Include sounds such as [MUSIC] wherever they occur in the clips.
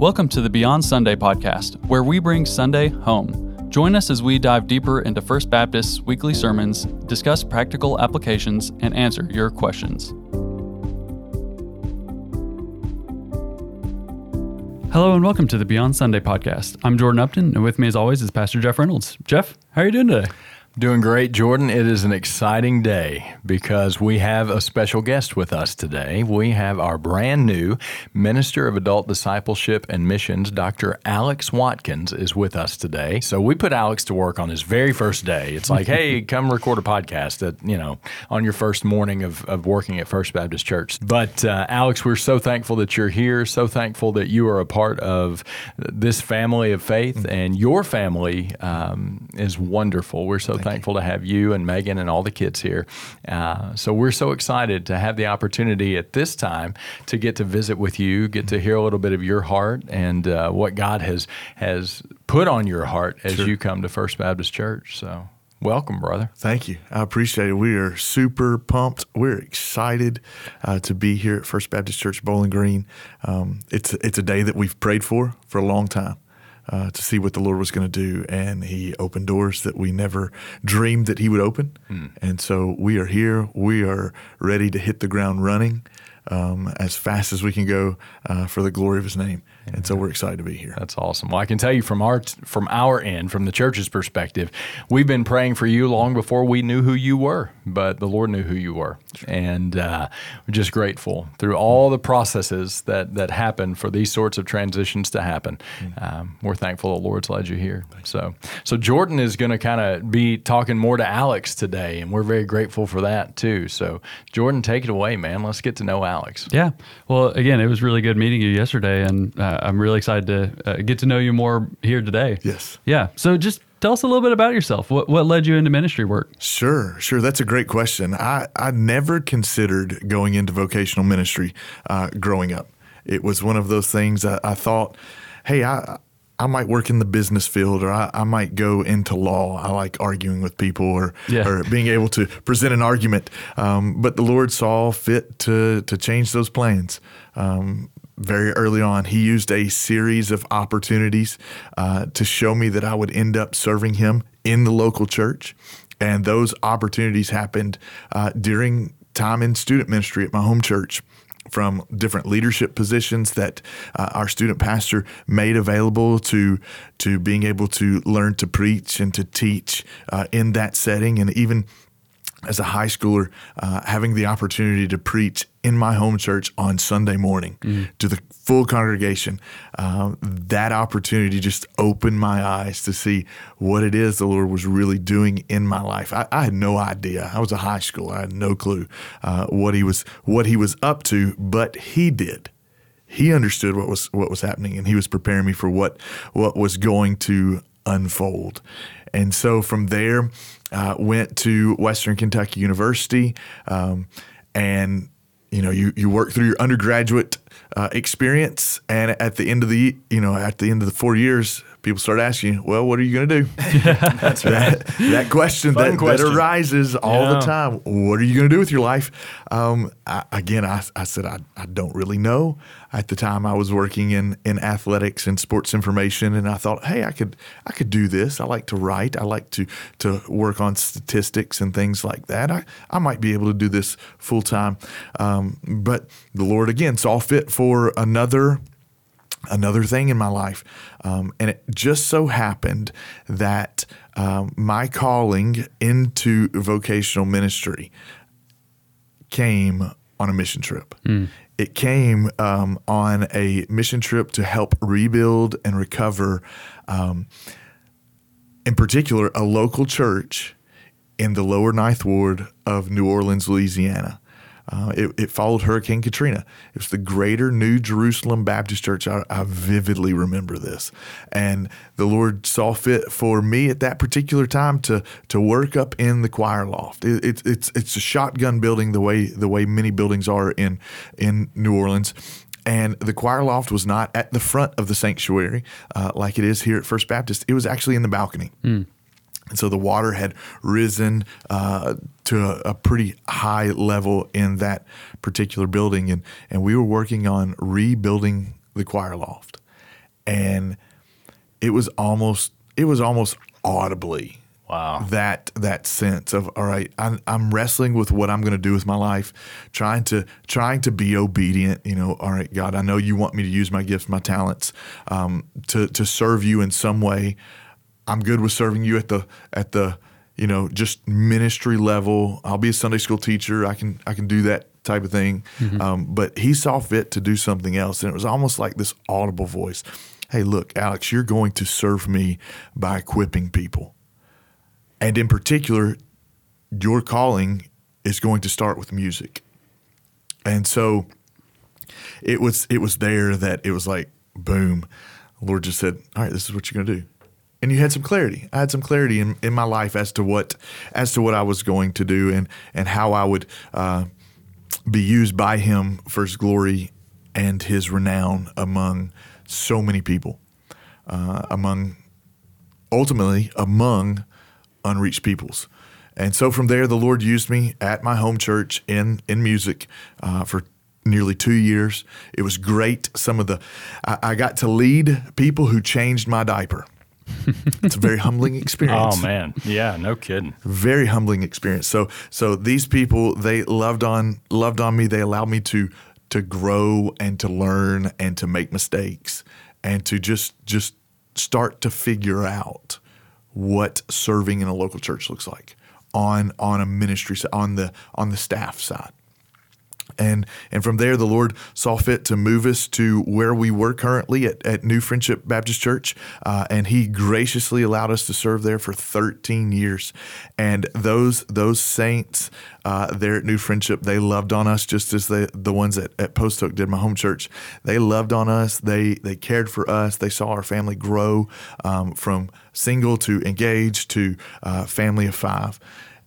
Welcome to the Beyond Sunday podcast, where we bring Sunday home. Join us as we dive deeper into First Baptist's weekly sermons, discuss practical applications, and answer your questions. Hello and welcome to the Beyond Sunday podcast. I'm Jordan Upton, and with me, as always, is Pastor Jeff Reynolds. Jeff, how are you doing today? Doing great, Jordan. It is an exciting day because we have a special guest with us today. We have our brand new Minister of Adult Discipleship and Missions, Dr. Alex Watkins, is with us today. So we put Alex to work on his very first day. It's like, hey, [LAUGHS] come record a podcast at, you know, on your first morning of, of working at First Baptist Church. But uh, Alex, we're so thankful that you're here, so thankful that you are a part of this family of faith, and your family um, is wonderful. We're so Thank thankful you. to have you and Megan and all the kids here. Uh, so we're so excited to have the opportunity at this time to get to visit with you, get to hear a little bit of your heart and uh, what God has has put on your heart as sure. you come to First Baptist Church. So. Welcome, brother. Thank you. I appreciate it. We are super pumped. We're excited uh, to be here at First Baptist Church Bowling Green. Um, it's it's a day that we've prayed for for a long time uh, to see what the Lord was going to do, and He opened doors that we never dreamed that He would open. Mm. And so we are here. We are ready to hit the ground running um, as fast as we can go uh, for the glory of His name. And so we're excited to be here. That's awesome. Well, I can tell you from our from our end, from the church's perspective, we've been praying for you long before we knew who you were, but the Lord knew who you were, and uh, we're just grateful through all the processes that that happen for these sorts of transitions to happen. Mm-hmm. Um, we're thankful the Lord's led you here. So, so Jordan is going to kind of be talking more to Alex today, and we're very grateful for that too. So, Jordan, take it away, man. Let's get to know Alex. Yeah. Well, again, it was really good meeting you yesterday, and. Uh, I'm really excited to uh, get to know you more here today. Yes. Yeah. So just tell us a little bit about yourself. What what led you into ministry work? Sure, sure. That's a great question. I I never considered going into vocational ministry uh, growing up. It was one of those things I, I thought, hey, I. I might work in the business field or I, I, might go into law. I like arguing with people or, yeah. or being able to present an argument. Um, but the Lord saw fit to, to change those plans. Um, very early on, he used a series of opportunities uh, to show me that I would end up serving him in the local church. And those opportunities happened uh, during time in student ministry at my home church from different leadership positions that uh, our student pastor made available to to being able to learn to preach and to teach uh, in that setting and even as a high schooler, uh, having the opportunity to preach in my home church on Sunday morning mm to the full congregation, uh, that opportunity just opened my eyes to see what it is the Lord was really doing in my life. I, I had no idea. I was a high schooler. I had no clue uh, what he was what he was up to, but he did. He understood what was what was happening, and he was preparing me for what what was going to unfold. And so from there, uh, went to Western Kentucky University, um, and you know you you work through your undergraduate uh, experience, and at the end of the you know at the end of the four years, people start asking you, well, what are you going to do? [LAUGHS] That's right. That, that question, that, question, that, arises all yeah. the time. What are you going to do with your life? Um, I, again, I, I said, I, I don't really know. At the time, I was working in, in athletics and sports information, and I thought, hey, I could I could do this. I like to write. I like to to work on statistics and things like that. I, I might be able to do this full time. Um, but the Lord again saw fit for another another thing in my life. Um, and it just so happened that um, my calling into vocational ministry came on a mission trip. Mm. It came um, on a mission trip to help rebuild and recover, um, in particular, a local church in the lower ninth ward of New Orleans, Louisiana. Uh, it, it, followed Hurricane Katrina. It was the Greater New Jerusalem Baptist Church. I, I, vividly remember this, and the Lord saw fit for me at that particular time to to work up in the choir loft. It, it, it's it's a shotgun building the way the way many buildings are in in New Orleans. And the choir loft was not at the front of the sanctuary uh, like it is here at First Baptist. It was actually in the balcony. Mm. And so the water had risen uh, to a, a, pretty high level in that particular building. And, and we were working on rebuilding the choir loft. and it was almost it was almost audibly Wow. that that sense of all right I'm, I'm wrestling with what i'm going to do with my life trying to trying to be obedient you know all right god i know you want me to use my gifts my talents um, to to serve you in some way i'm good with serving you at the at the you know just ministry level i'll be a sunday school teacher i can i can do that type of thing um, but he saw fit to do something else and it was almost like this audible voice hey look alex you're going to serve me by equipping people and in particular, your calling is going to start with music. And so it was it was there that it was like boom. Lord just said, All right, this is what you're gonna do. And you had some clarity. I had some clarity in, in my life as to what as to what I was going to do and and how I would uh, be used by him for his glory and his renown among so many people. Uh, among ultimately among unreached peoples. And so from there, the Lord used me at my home church in in music uh, for nearly two years. It was great. Some of the I, I got to lead people who changed my diaper. It's a very humbling experience. Oh man, yeah, no kidding. Very humbling experience. So so these people they loved on loved on me. They allowed me to to grow and to learn and to make mistakes and to just just start to figure out what serving in a local church looks like on on a ministry on the on the staff side. And and from there, the Lord saw fit to move us to where we were currently at, at New Friendship Baptist Church, uh, and He graciously allowed us to serve there for 13 years. And those those saints uh, there at New Friendship, they loved on us just as the the ones at, at Post Oak did, my home church. They loved on us. They they cared for us. They saw our family grow um, from single to engaged to uh, family of five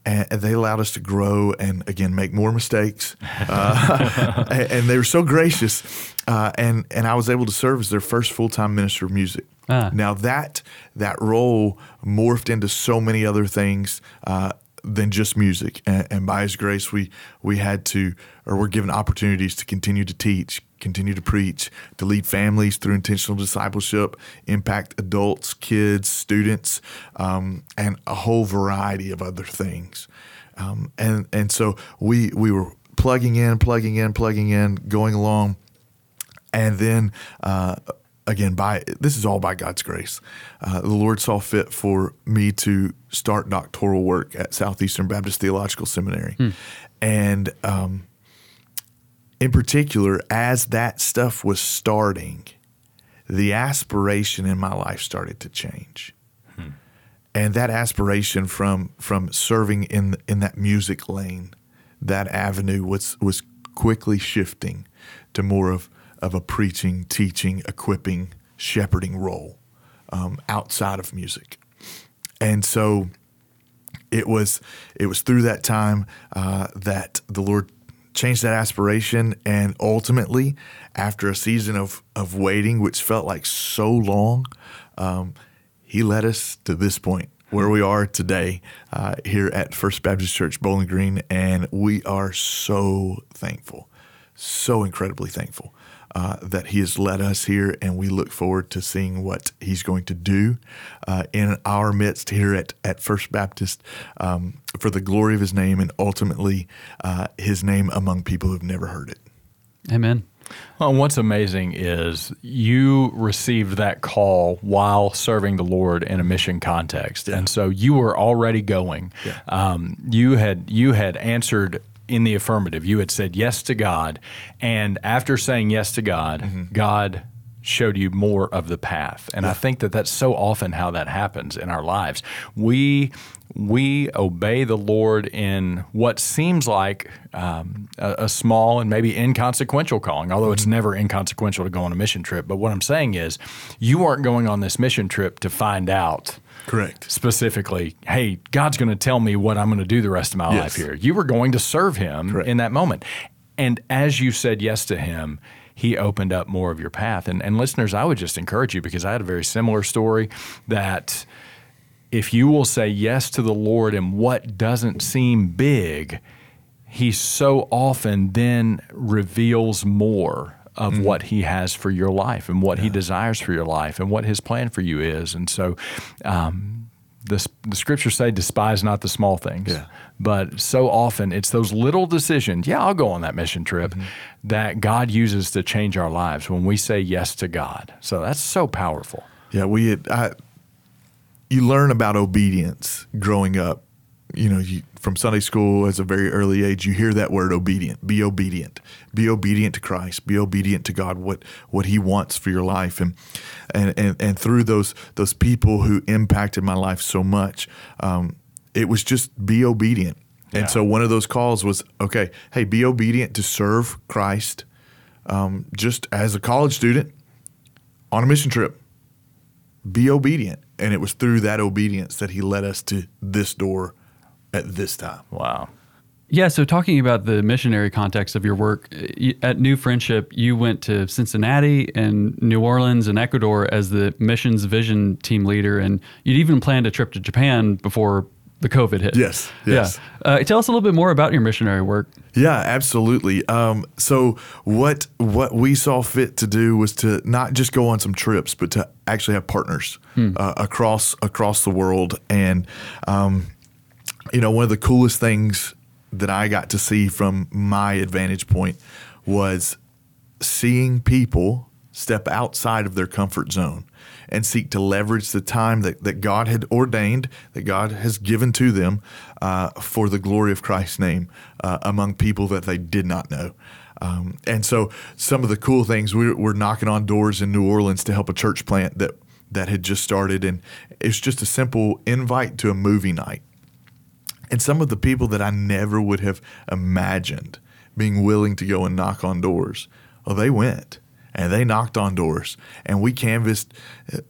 and they allowed us to grow and again make more mistakes. Uh, [LAUGHS] and they were so gracious, uh, and and I was able to serve as their first full time minister of music. Ah. Now that that role morphed into so many other things. Uh, than just music, and, and by His grace, we we had to, or we're given opportunities to continue to teach, continue to preach, to lead families through intentional discipleship, impact adults, kids, students, um, and a whole variety of other things. Um, and and so we we were plugging in, plugging in, plugging in, going along, and then. Uh, Again, by this is all by God's grace. Uh, the Lord saw fit for me to start doctoral work at Southeastern Baptist Theological Seminary, and um, in particular, as that stuff was starting, the aspiration in my life started to change. And that aspiration from from serving in in that music lane, that avenue was was quickly shifting to more of of a preaching, teaching, equipping, shepherding role um, outside of music. And so it was it was through that time uh, that the Lord changed that aspiration, and ultimately, after a season of of waiting, which felt like so long, um, He led us to this point where we are today uh, here at First Baptist Church Bowling Green, and we are so thankful, so incredibly thankful. Uh, that he has led us here, and we look forward to seeing what he's going to do uh, in our midst here at, at First Baptist um, for the glory of his name and ultimately uh, his name among people who've never heard it. Amen. Well, what's amazing is you received that call while serving the Lord in a mission context, and so you were already going. Yeah. Um, you had you had answered in the affirmative. You had said yes to God, and after saying yes to God, God showed you more of the path. And I think that that's so often how that happens in our lives. We we obey the Lord in what seems like um, a, a small and maybe inconsequential calling, although it's never inconsequential to go on a mission trip. But what I'm saying is, you aren't going on this mission trip to find out Correct. specifically, hey, God's going to tell me what I'm going to do the rest of my Yes. life here. You were going to serve Him Correct. in that moment. And as you said yes to Him, He opened up more of your path. And, and listeners, I would just encourage you because I had a very similar story that if you will say yes to the Lord in what doesn't seem big, He so often then reveals more of Mm-hmm. what He has for your life and what He desires for your life and what His plan for you is. And so, um, the, the scriptures say, despise not the small things. Yeah. But so often it's those little decisions. Yeah, I'll go on that mission trip Mm-hmm. that God uses to change our lives when we say yes to God. So that's so powerful. Yeah, we had. I, you learn about obedience growing up. You know, you, from Sunday school as a very early age, you hear that word obedient. Be obedient. Be obedient to Christ. Be obedient to God. What what He wants for your life, and and and, and through those those people who impacted my life so much, um, it was just be obedient. Yeah. And so one of those calls was okay. Hey, be obedient to serve Christ. Um, just as a college student on a mission trip be obedient. And it was through that obedience that he led us to this door at this time. Wow. Yeah, so talking about the missionary context of your work at New Friendship, you went to Cincinnati and New Orleans and Ecuador as the missions vision team leader, and you'd even planned a trip to Japan before the COVID hit. Yes, yes. Yeah. Uh, tell us a little bit more about your missionary work. Yeah, absolutely. Um, so what what we saw fit to do was to not just go on some trips, but to actually have partners uh, across across the world. And um, you know, one of the coolest things that I got to see from my advantage point was seeing people step outside of their comfort zone and seek to leverage the time that, that God had ordained, that God has given to them uh, for the glory of Christ's name uh, among people that they did not know. Um, and so, some of the cool things we were knocking on doors in New Orleans to help a church plant that that had just started, and it's just a simple invite to a movie night. And some of the people that I never would have imagined being willing to go and knock on doors, well, they went and they knocked on doors, and we canvassed.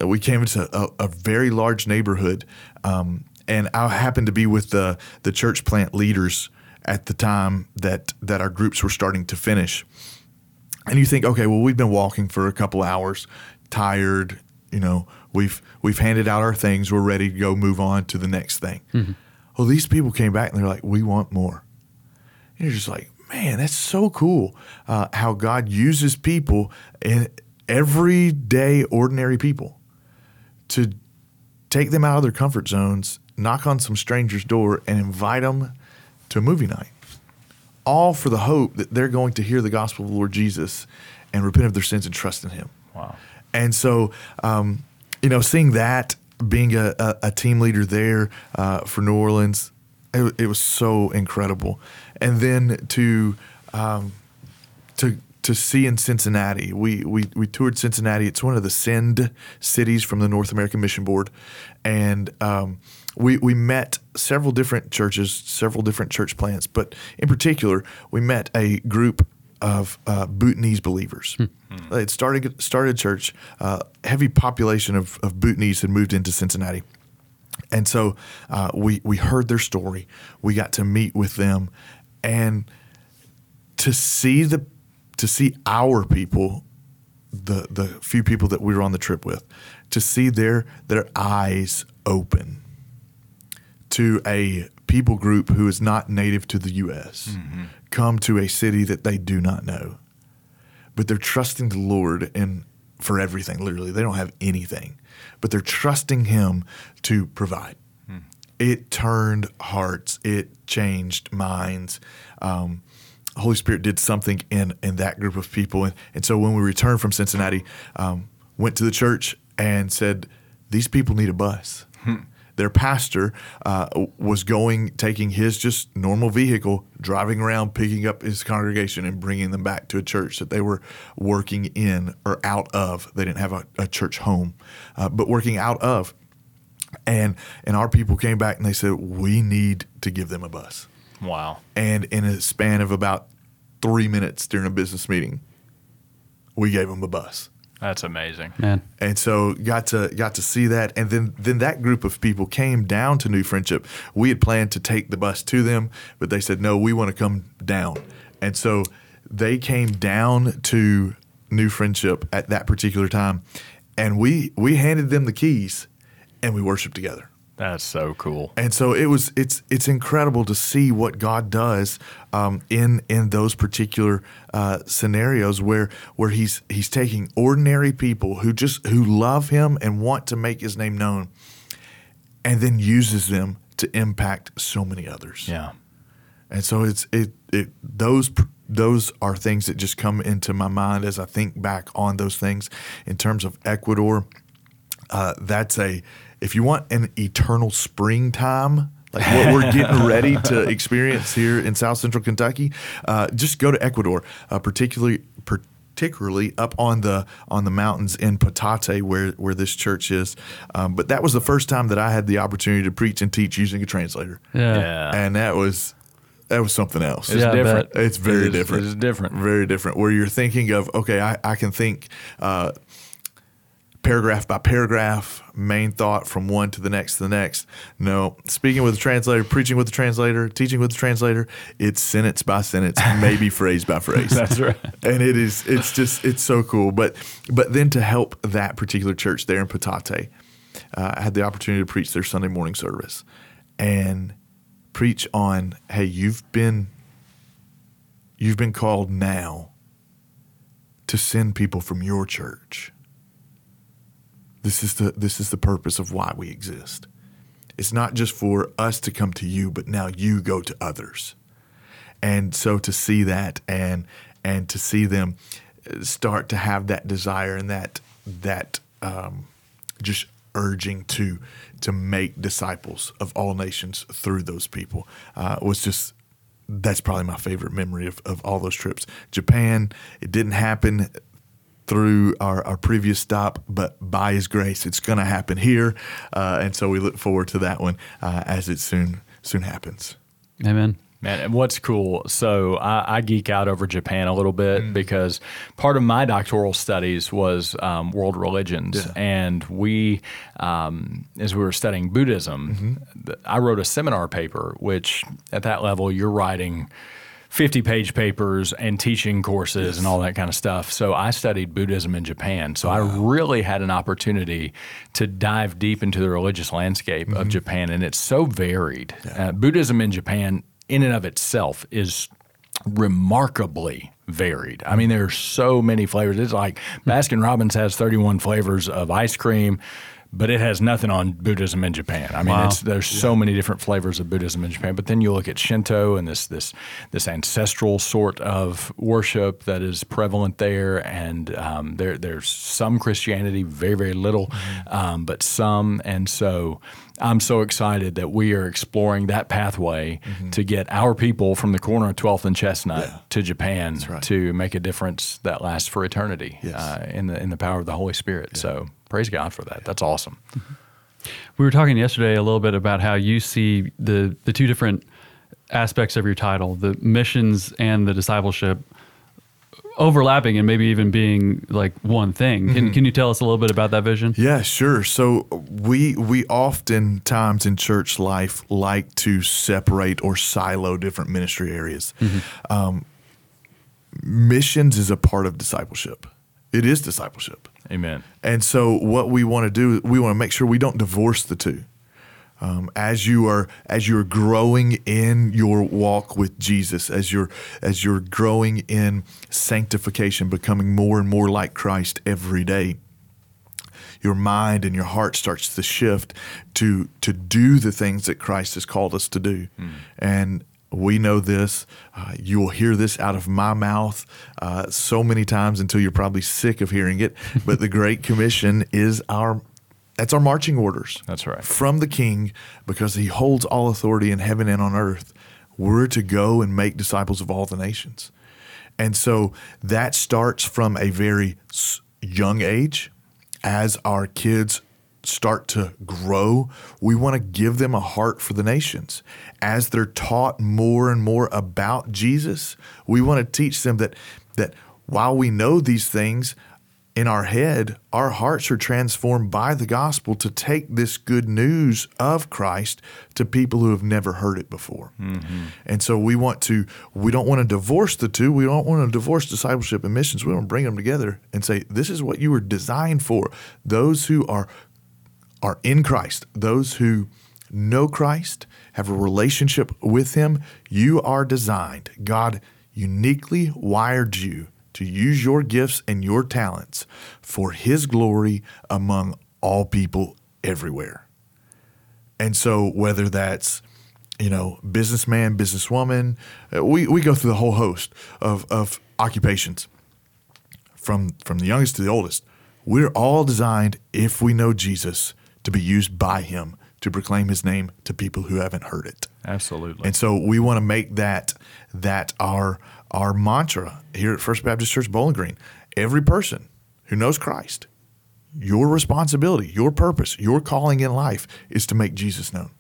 uh, We canvassed a, a, a very large neighborhood, um, and I happened to be with the the church plant leaders at the time that that our groups were starting to finish. And you think, okay, well, we've been walking for a couple hours, tired. You know, we've we've handed out our things. We're ready to go move on to the next thing. Well, these people came back and they're like, we want more. And you're just like, man, that's so cool. Uh, how God uses people in everyday, ordinary people to take them out of their comfort zones, knock on some stranger's door, and invite them to a movie night all for the hope that they're going to hear the gospel of the Lord Jesus and repent of their sins and trust in Him. Wow. And so, um, you know, seeing that, being a, a, a team leader there uh, for New Orleans, it, it was so incredible. And then to um, to to see in Cincinnati, we, we we toured Cincinnati. It's one of the Send cities from the North American Mission Board, and um, we we met several different churches, several different church plants, but in particular, we met a group of uh, Bhutanese believers. They had started started church. Uh, heavy population of, of Bhutanese had moved into Cincinnati. And so uh, we we heard their story. We got to meet with them, and to see the to see our people, the the few people that we were on the trip with, to see their their eyes open to a people group who is not native to the U.S. come to a city that they do not know, but they're trusting the Lord and for everything. Literally, they don't have anything, but they're trusting Him to provide. It turned hearts. It changed minds. Um, Holy Spirit did something in in that group of people, and, and so when we returned from Cincinnati, um, went to the church and said, "These people need a bus." Their pastor uh, was going, taking his just normal vehicle, driving around, picking up his congregation and bringing them back to a church that they were working in or out of. They didn't have a, a church home, uh, but working out of. And and our people came back and they said, "We need to give them a bus." Wow. And in a span of about three minutes during a business meeting, we gave them a bus. That's amazing. Man. And so got to got to see that, and then then that group of people came down to New Friendship. We had planned to take the bus to them, but they said no, we want to come down, and so they came down to New Friendship at that particular time, and we we handed them the keys, and we worshiped together. That's so cool. And so it was. It's it's incredible to see what God does um, in in those particular uh, scenarios where where he's he's taking ordinary people who just who love Him and want to make His name known, and then uses them to impact so many others. Yeah. And so it's it it those those are things that just come into my mind as I think back on those things in terms of Ecuador. Uh, that's a if you want an eternal springtime like what we're getting [LAUGHS] ready to experience here in South Central Kentucky, uh, just go to Ecuador, uh, particularly particularly up on the on the mountains in Patate, where where this church is. Um, but that was the first time that I had the opportunity to preach and teach using a translator. Yeah. Yeah. and that was that was something else. It's Yeah, different. It's very It is- different. It's different. Very different. Where you're thinking of, okay, I, I can think uh, paragraph by paragraph, main thought from one to the next to the next. No, speaking with the translator, preaching with the translator, teaching with the translator, it's sentence by sentence, [LAUGHS] maybe phrase by phrase. [LAUGHS] That's right. And it is, it's just, it's so cool. But, but then to help that particular church there in Patate, uh, I had the opportunity to preach their Sunday morning service and preach on, hey, you've been you've been called now to send people from your church. This is the this is the purpose of why we exist. It's not just for us to come to you, but now you go to others. And so to see that and and to see them start to have that desire and that that um, just urging to to make disciples of all nations through those people uh, was just that's probably my favorite memory of, of all those trips. Japan, it didn't happen through our, our previous stop, but by His grace, it's going to happen here, uh, and so we look forward to that one uh, as it soon soon happens. Amen. Man, and what's cool? So I, I geek out over Japan a little bit Mm. because part of my doctoral studies was um, world religions, Yeah. and we, um, as we were studying Buddhism, Mm-hmm. I wrote a seminar paper. Which at that level, you're writing. 50 page papers and teaching courses and all that kind of stuff. So I studied Buddhism in Japan. So I really had an opportunity to dive deep into the religious landscape Mm-hmm. of Japan. And it's so varied. Uh, Buddhism in Japan, in and of itself, is remarkably varied. I mean, there are so many flavors. It's like Baskin Robbins has 31 flavors of ice cream. But it has nothing on Buddhism in Japan. I mean, Wow. it's, there's so many different flavors of Buddhism in Japan. But then you look at Shinto and this this this ancestral sort of worship that is prevalent there, and um, there there's some Christianity, very very little, um, but some. And so I'm so excited that we are exploring that pathway to get our people from the corner of 12th and Chestnut Yeah. to Japan right. to make a difference that lasts for eternity Yes. uh, in the in the power of the Holy Spirit. So praise God for that. That's awesome. We were talking yesterday a little bit about how you see the the two different aspects of your title, the missions and the discipleship overlapping and maybe even being like one thing. Can, can you tell us a little bit about that vision? Yeah, sure. So we we oftentimes in church life like to separate or silo different ministry areas. Um, missions is a part of discipleship. It is discipleship. Amen. And so what we want to do, we want to make sure we don't divorce the two. Um, as you are as you're growing in your walk with Jesus, as you're as you're growing in sanctification, becoming more and more like Christ every day, your mind and your heart starts to shift to to do the things that Christ has called us to do. And we know this. Uh, you will hear this out of my mouth uh, so many times until you're probably sick of hearing it. [LAUGHS] But the Great Commission is our that's our marching orders. That's right. From the King, because He holds all authority in heaven and on earth. We're to go and make disciples of all the nations. And so that starts from a very young age. As our kids start to grow, we want to give them a heart for the nations. As they're taught more and more about Jesus, we want to teach them that that while we know these things in our head, our hearts are transformed by the gospel to take this good news of Christ to people who have never heard it before. Mm-hmm. And so we want to, we don't want to divorce the two. We don't want to divorce discipleship and missions. We want to bring them together and say, this is what you were designed for. Those who are are in Christ, those who know Christ, have a relationship with Him, you are designed. God uniquely wired you to use your gifts and your talents for His glory among all people everywhere. And so, whether that's you know, businessman, businesswoman, uh, we, we go through the whole host of, of occupations from from the youngest to the oldest. We're all designed, if we know Jesus, to be used by Him to proclaim His name to people who haven't heard it. Absolutely. And so we want to make that that our our mantra here at First Baptist Church Bowling Green. Every person who knows Christ, your responsibility, your purpose, your calling in life is to make Jesus known.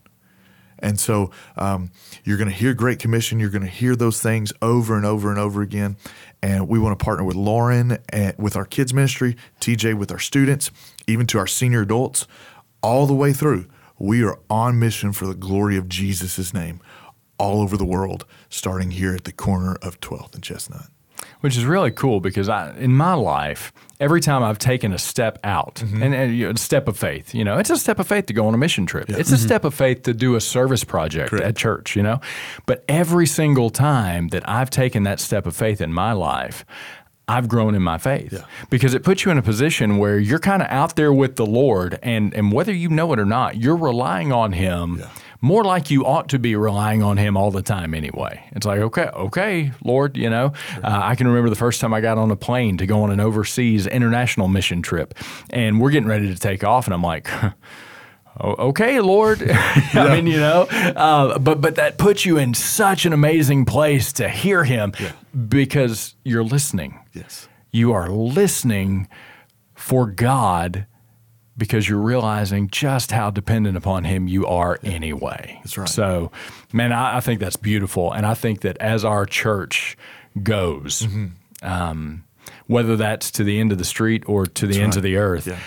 And so um, you're going to hear Great Commission. You're going to hear those things over and over and over again. And we want to partner with Lauren and with our kids ministry, TJ with our students, even to our senior adults, all the way through. We are on mission for the glory of Jesus' name all over the world, starting here at the corner of 12th and Chestnut which is really cool because I, in my life, every time I've taken a step out mm-hmm. and, and you know, a step of faith, you know, it's a step of faith to go on a mission trip. Yeah. It's mm-hmm. a step of faith to do a service project Correct. at church, you know. But every single time that I've taken that step of faith in my life, I've grown in my faith yeah. because it puts you in a position where you're kind of out there with the Lord, and and whether you know it or not, you're relying on Him. Yeah more like you ought to be relying on him all the time anyway. It's like, okay, okay, Lord, you know, uh, I can remember the first time I got on a plane to go on an overseas international mission trip, and we're getting ready to take off, and I'm like, okay, Lord. [LAUGHS] I mean, you know, uh, but but that puts you in such an amazing place to hear Him yeah. because you're listening. Yes, you are listening for God because you're realizing just how dependent upon him you are yeah. anyway. That's right. So, man, I, I, think that's beautiful. And I think that as our church goes, mm-hmm. um, whether that's to the end of the street or to the that's ends right. of the earth, yeah.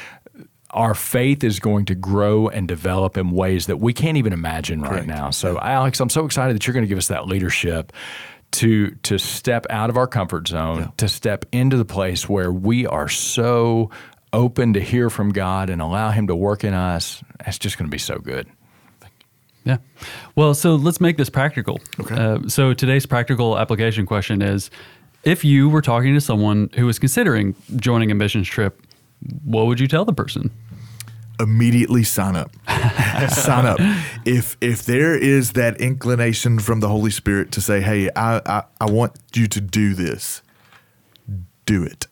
our faith is going to grow and develop in ways that we can't even imagine Correct. right now. So. Alex, I'm so excited that you're going to give us that leadership to to step out of our comfort zone, yeah. to step into the place where we are so open to hear from God and allow Him to work in us, that's just going to be so good. Yeah. Well, so let's make this practical. Okay. Uh, so today's practical application question is if you were talking to someone who was considering joining a missions trip, what would you tell the person? Immediately sign up. [LAUGHS] sign up. If if there is that inclination from the Holy Spirit to say, "Hey, I, I I want you to do this," do it.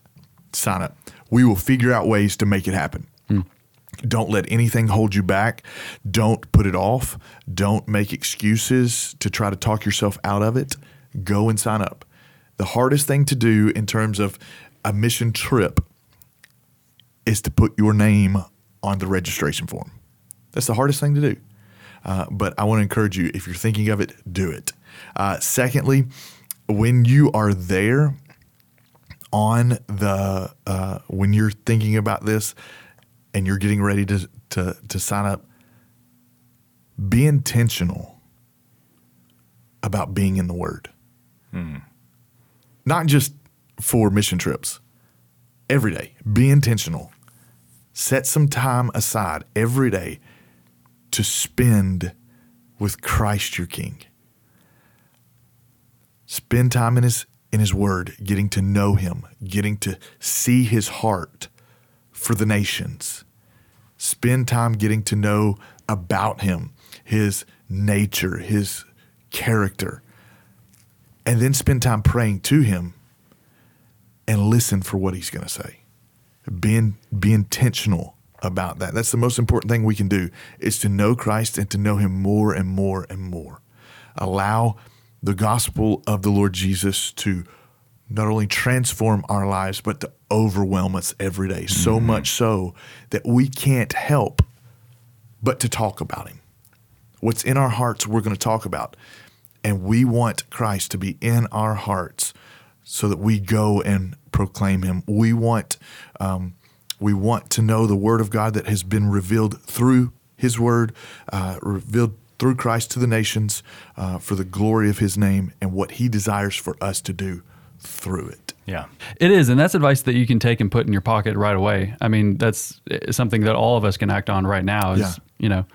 Sign up we will figure out ways to make it happen. Mm. Don't let anything hold you back. Don't put it off. Don't make excuses to try to talk yourself out of it. Go and sign up. The hardest thing to do in terms of a mission trip is to put your name on the registration form. That's the hardest thing to do. Uh, but I want to encourage you if you're thinking of it, do it. Uh, secondly, when you are there, on the uh, when you're thinking about this and you're getting ready to to to sign up, be intentional about being in the Word. Hmm. Not just for mission trips. Every day, be intentional. Set some time aside every day to spend with Christ your King. Spend time in His in His Word, getting to know Him, getting to see His heart for the nations. Spend time getting to know about Him, His nature, His character, and then spend time praying to Him and listen for what He's going to say. Be, be intentional about that. That's the most important thing we can do is to know Christ and to know Him more and more and more. Allow the gospel of the Lord Jesus to not only transform our lives, but to overwhelm us every day. Mm-hmm. So much so that we can't help but to talk about Him. What's in our hearts, we're going to talk about. And we want Christ to be in our hearts so that we go and proclaim Him. We want, um, we want to know the Word of God that has been revealed through His Word, uh, revealed through Christ to the nations uh, for the glory of his name and what he desires for us to do through it. Yeah. It is. And that's advice that you can take and put in your pocket right away. I mean, that's something that all of us can act on right now is, yeah. you know,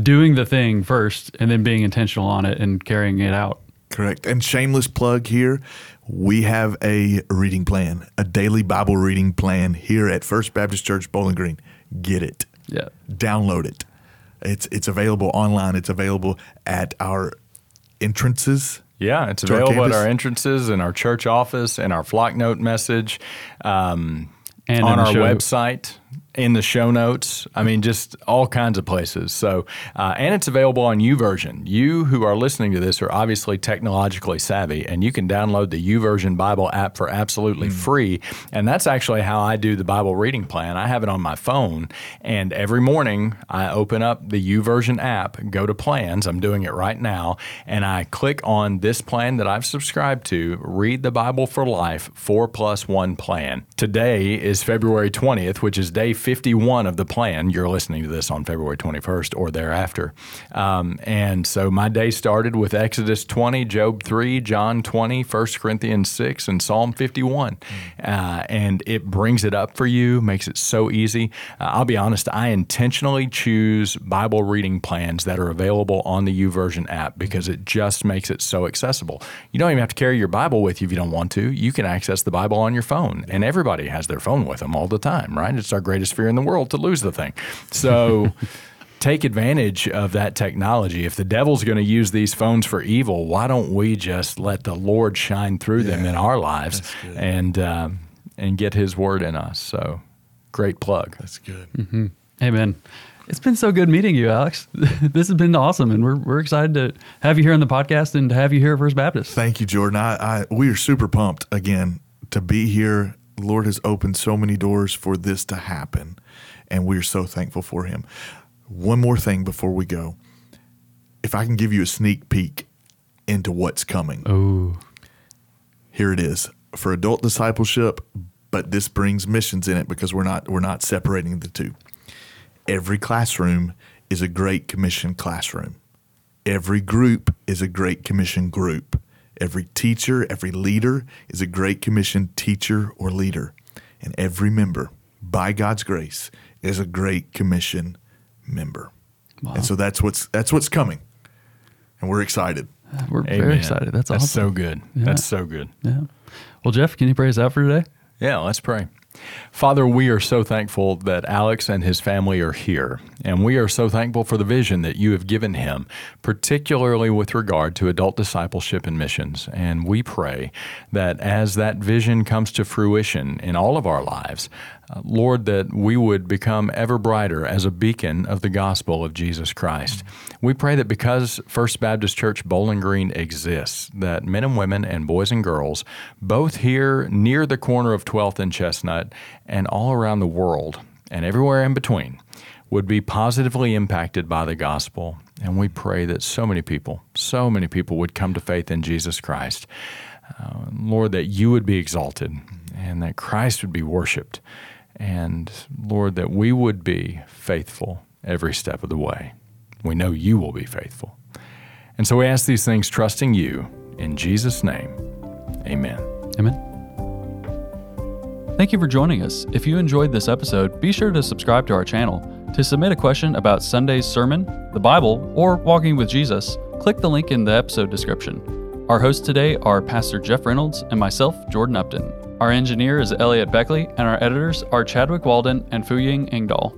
doing the thing first and then being intentional on it and carrying it out. Correct. And shameless plug here. We have a reading plan, a daily Bible reading plan here at First Baptist Church Bowling Green. Get it. Yeah. Download it. It's it's available online. It's available at our entrances. Yeah, it's To our available at our entrances and our church office and our Flocknote message um, And on our show- website. In the show notes, I mean, just all kinds of places. So, uh, and it's available on YouVersion. You who are listening to this are obviously technologically savvy, and you can download the YouVersion Bible app for absolutely free. And that's actually how I do the Bible reading plan. I have it on my phone, and every morning I open up the YouVersion app, go to plans. I'm doing it right now, and I click on this plan that I've subscribed to. Read the Bible for Life Four Plus One plan. Today is February 20th, which is day 51 of the plan. You're listening to this on February 21st or thereafter. Um, and so my day started with Exodus 20, Job 3, John 20, 1 Corinthians 6, and Psalm 51. Uh, and it brings it up for you, makes it so easy. Uh, I'll be honest, I intentionally choose Bible reading plans that are available on the YouVersion app because it just makes it so accessible. You don't even have to carry your Bible with you if you don't want to. You can access the Bible on your phone, and everybody has their phone with them all the time, right? It's our greatest fear in the world to lose the thing. So. [LAUGHS] Take advantage of that technology. If the devil's going to use these phones for evil, why don't we just let the Lord shine through them in our lives and uh, and get His word in us? So, great plug. That's good. Amen. It's been so good meeting you, Alex. [LAUGHS] this has been awesome, and we're, we're excited to have you here on the podcast and to have you here at First Baptist. Thank you, Jordan. I, I we are super pumped again to be here. Lord has opened so many doors for this to happen, and we're so thankful for Him. One more thing before we go, if I can give you a sneak peek into what's coming. Oh, here it is. For adult discipleship but this brings missions in it because we're not we're not separating the two. Every classroom is a great commission classroom. Every group is a great commission group every teacher every leader is a great commission teacher or leader and every member by god's grace is a great commission member and so that's what's that's what's coming and we're excited uh, we're Amen. very excited. That's, That's awesome. so good. That's so good. Yeah. Well, Jeff, can you pray us out for today? Yeah, let's pray. Father, we are so thankful that Alex and his family are here, and we are so thankful for the vision that you have given him, particularly with regard to adult discipleship and missions. And we pray that as that vision comes to fruition in all of our lives, Lord, that we would become ever brighter as a beacon of the gospel of Jesus Christ. We pray that because First Baptist Church Bowling Green exists, that men and women and boys and girls, both here near the corner of 12th and Chestnut and all around the world and everywhere in between, would be positively impacted by the gospel. And we pray that so many people, so many people would come to faith in Jesus Christ. Uh, Lord, that you would be exalted and that Christ would be worshiped. And Lord, that we would be faithful every step of the way. We know you will be faithful. And so we ask these things trusting you in Jesus' name. Amen. Amen. Thank you for joining us. If you enjoyed this episode, be sure to subscribe to our channel. To submit a question about Sunday's sermon, the Bible, or walking with Jesus, click the link in the episode description. Our hosts today are Pastor Jeff Reynolds and myself, Jordan Upton. Our engineer is Elliot Beckley, and our editors are Chadwick Walden and Fuying Engdahl.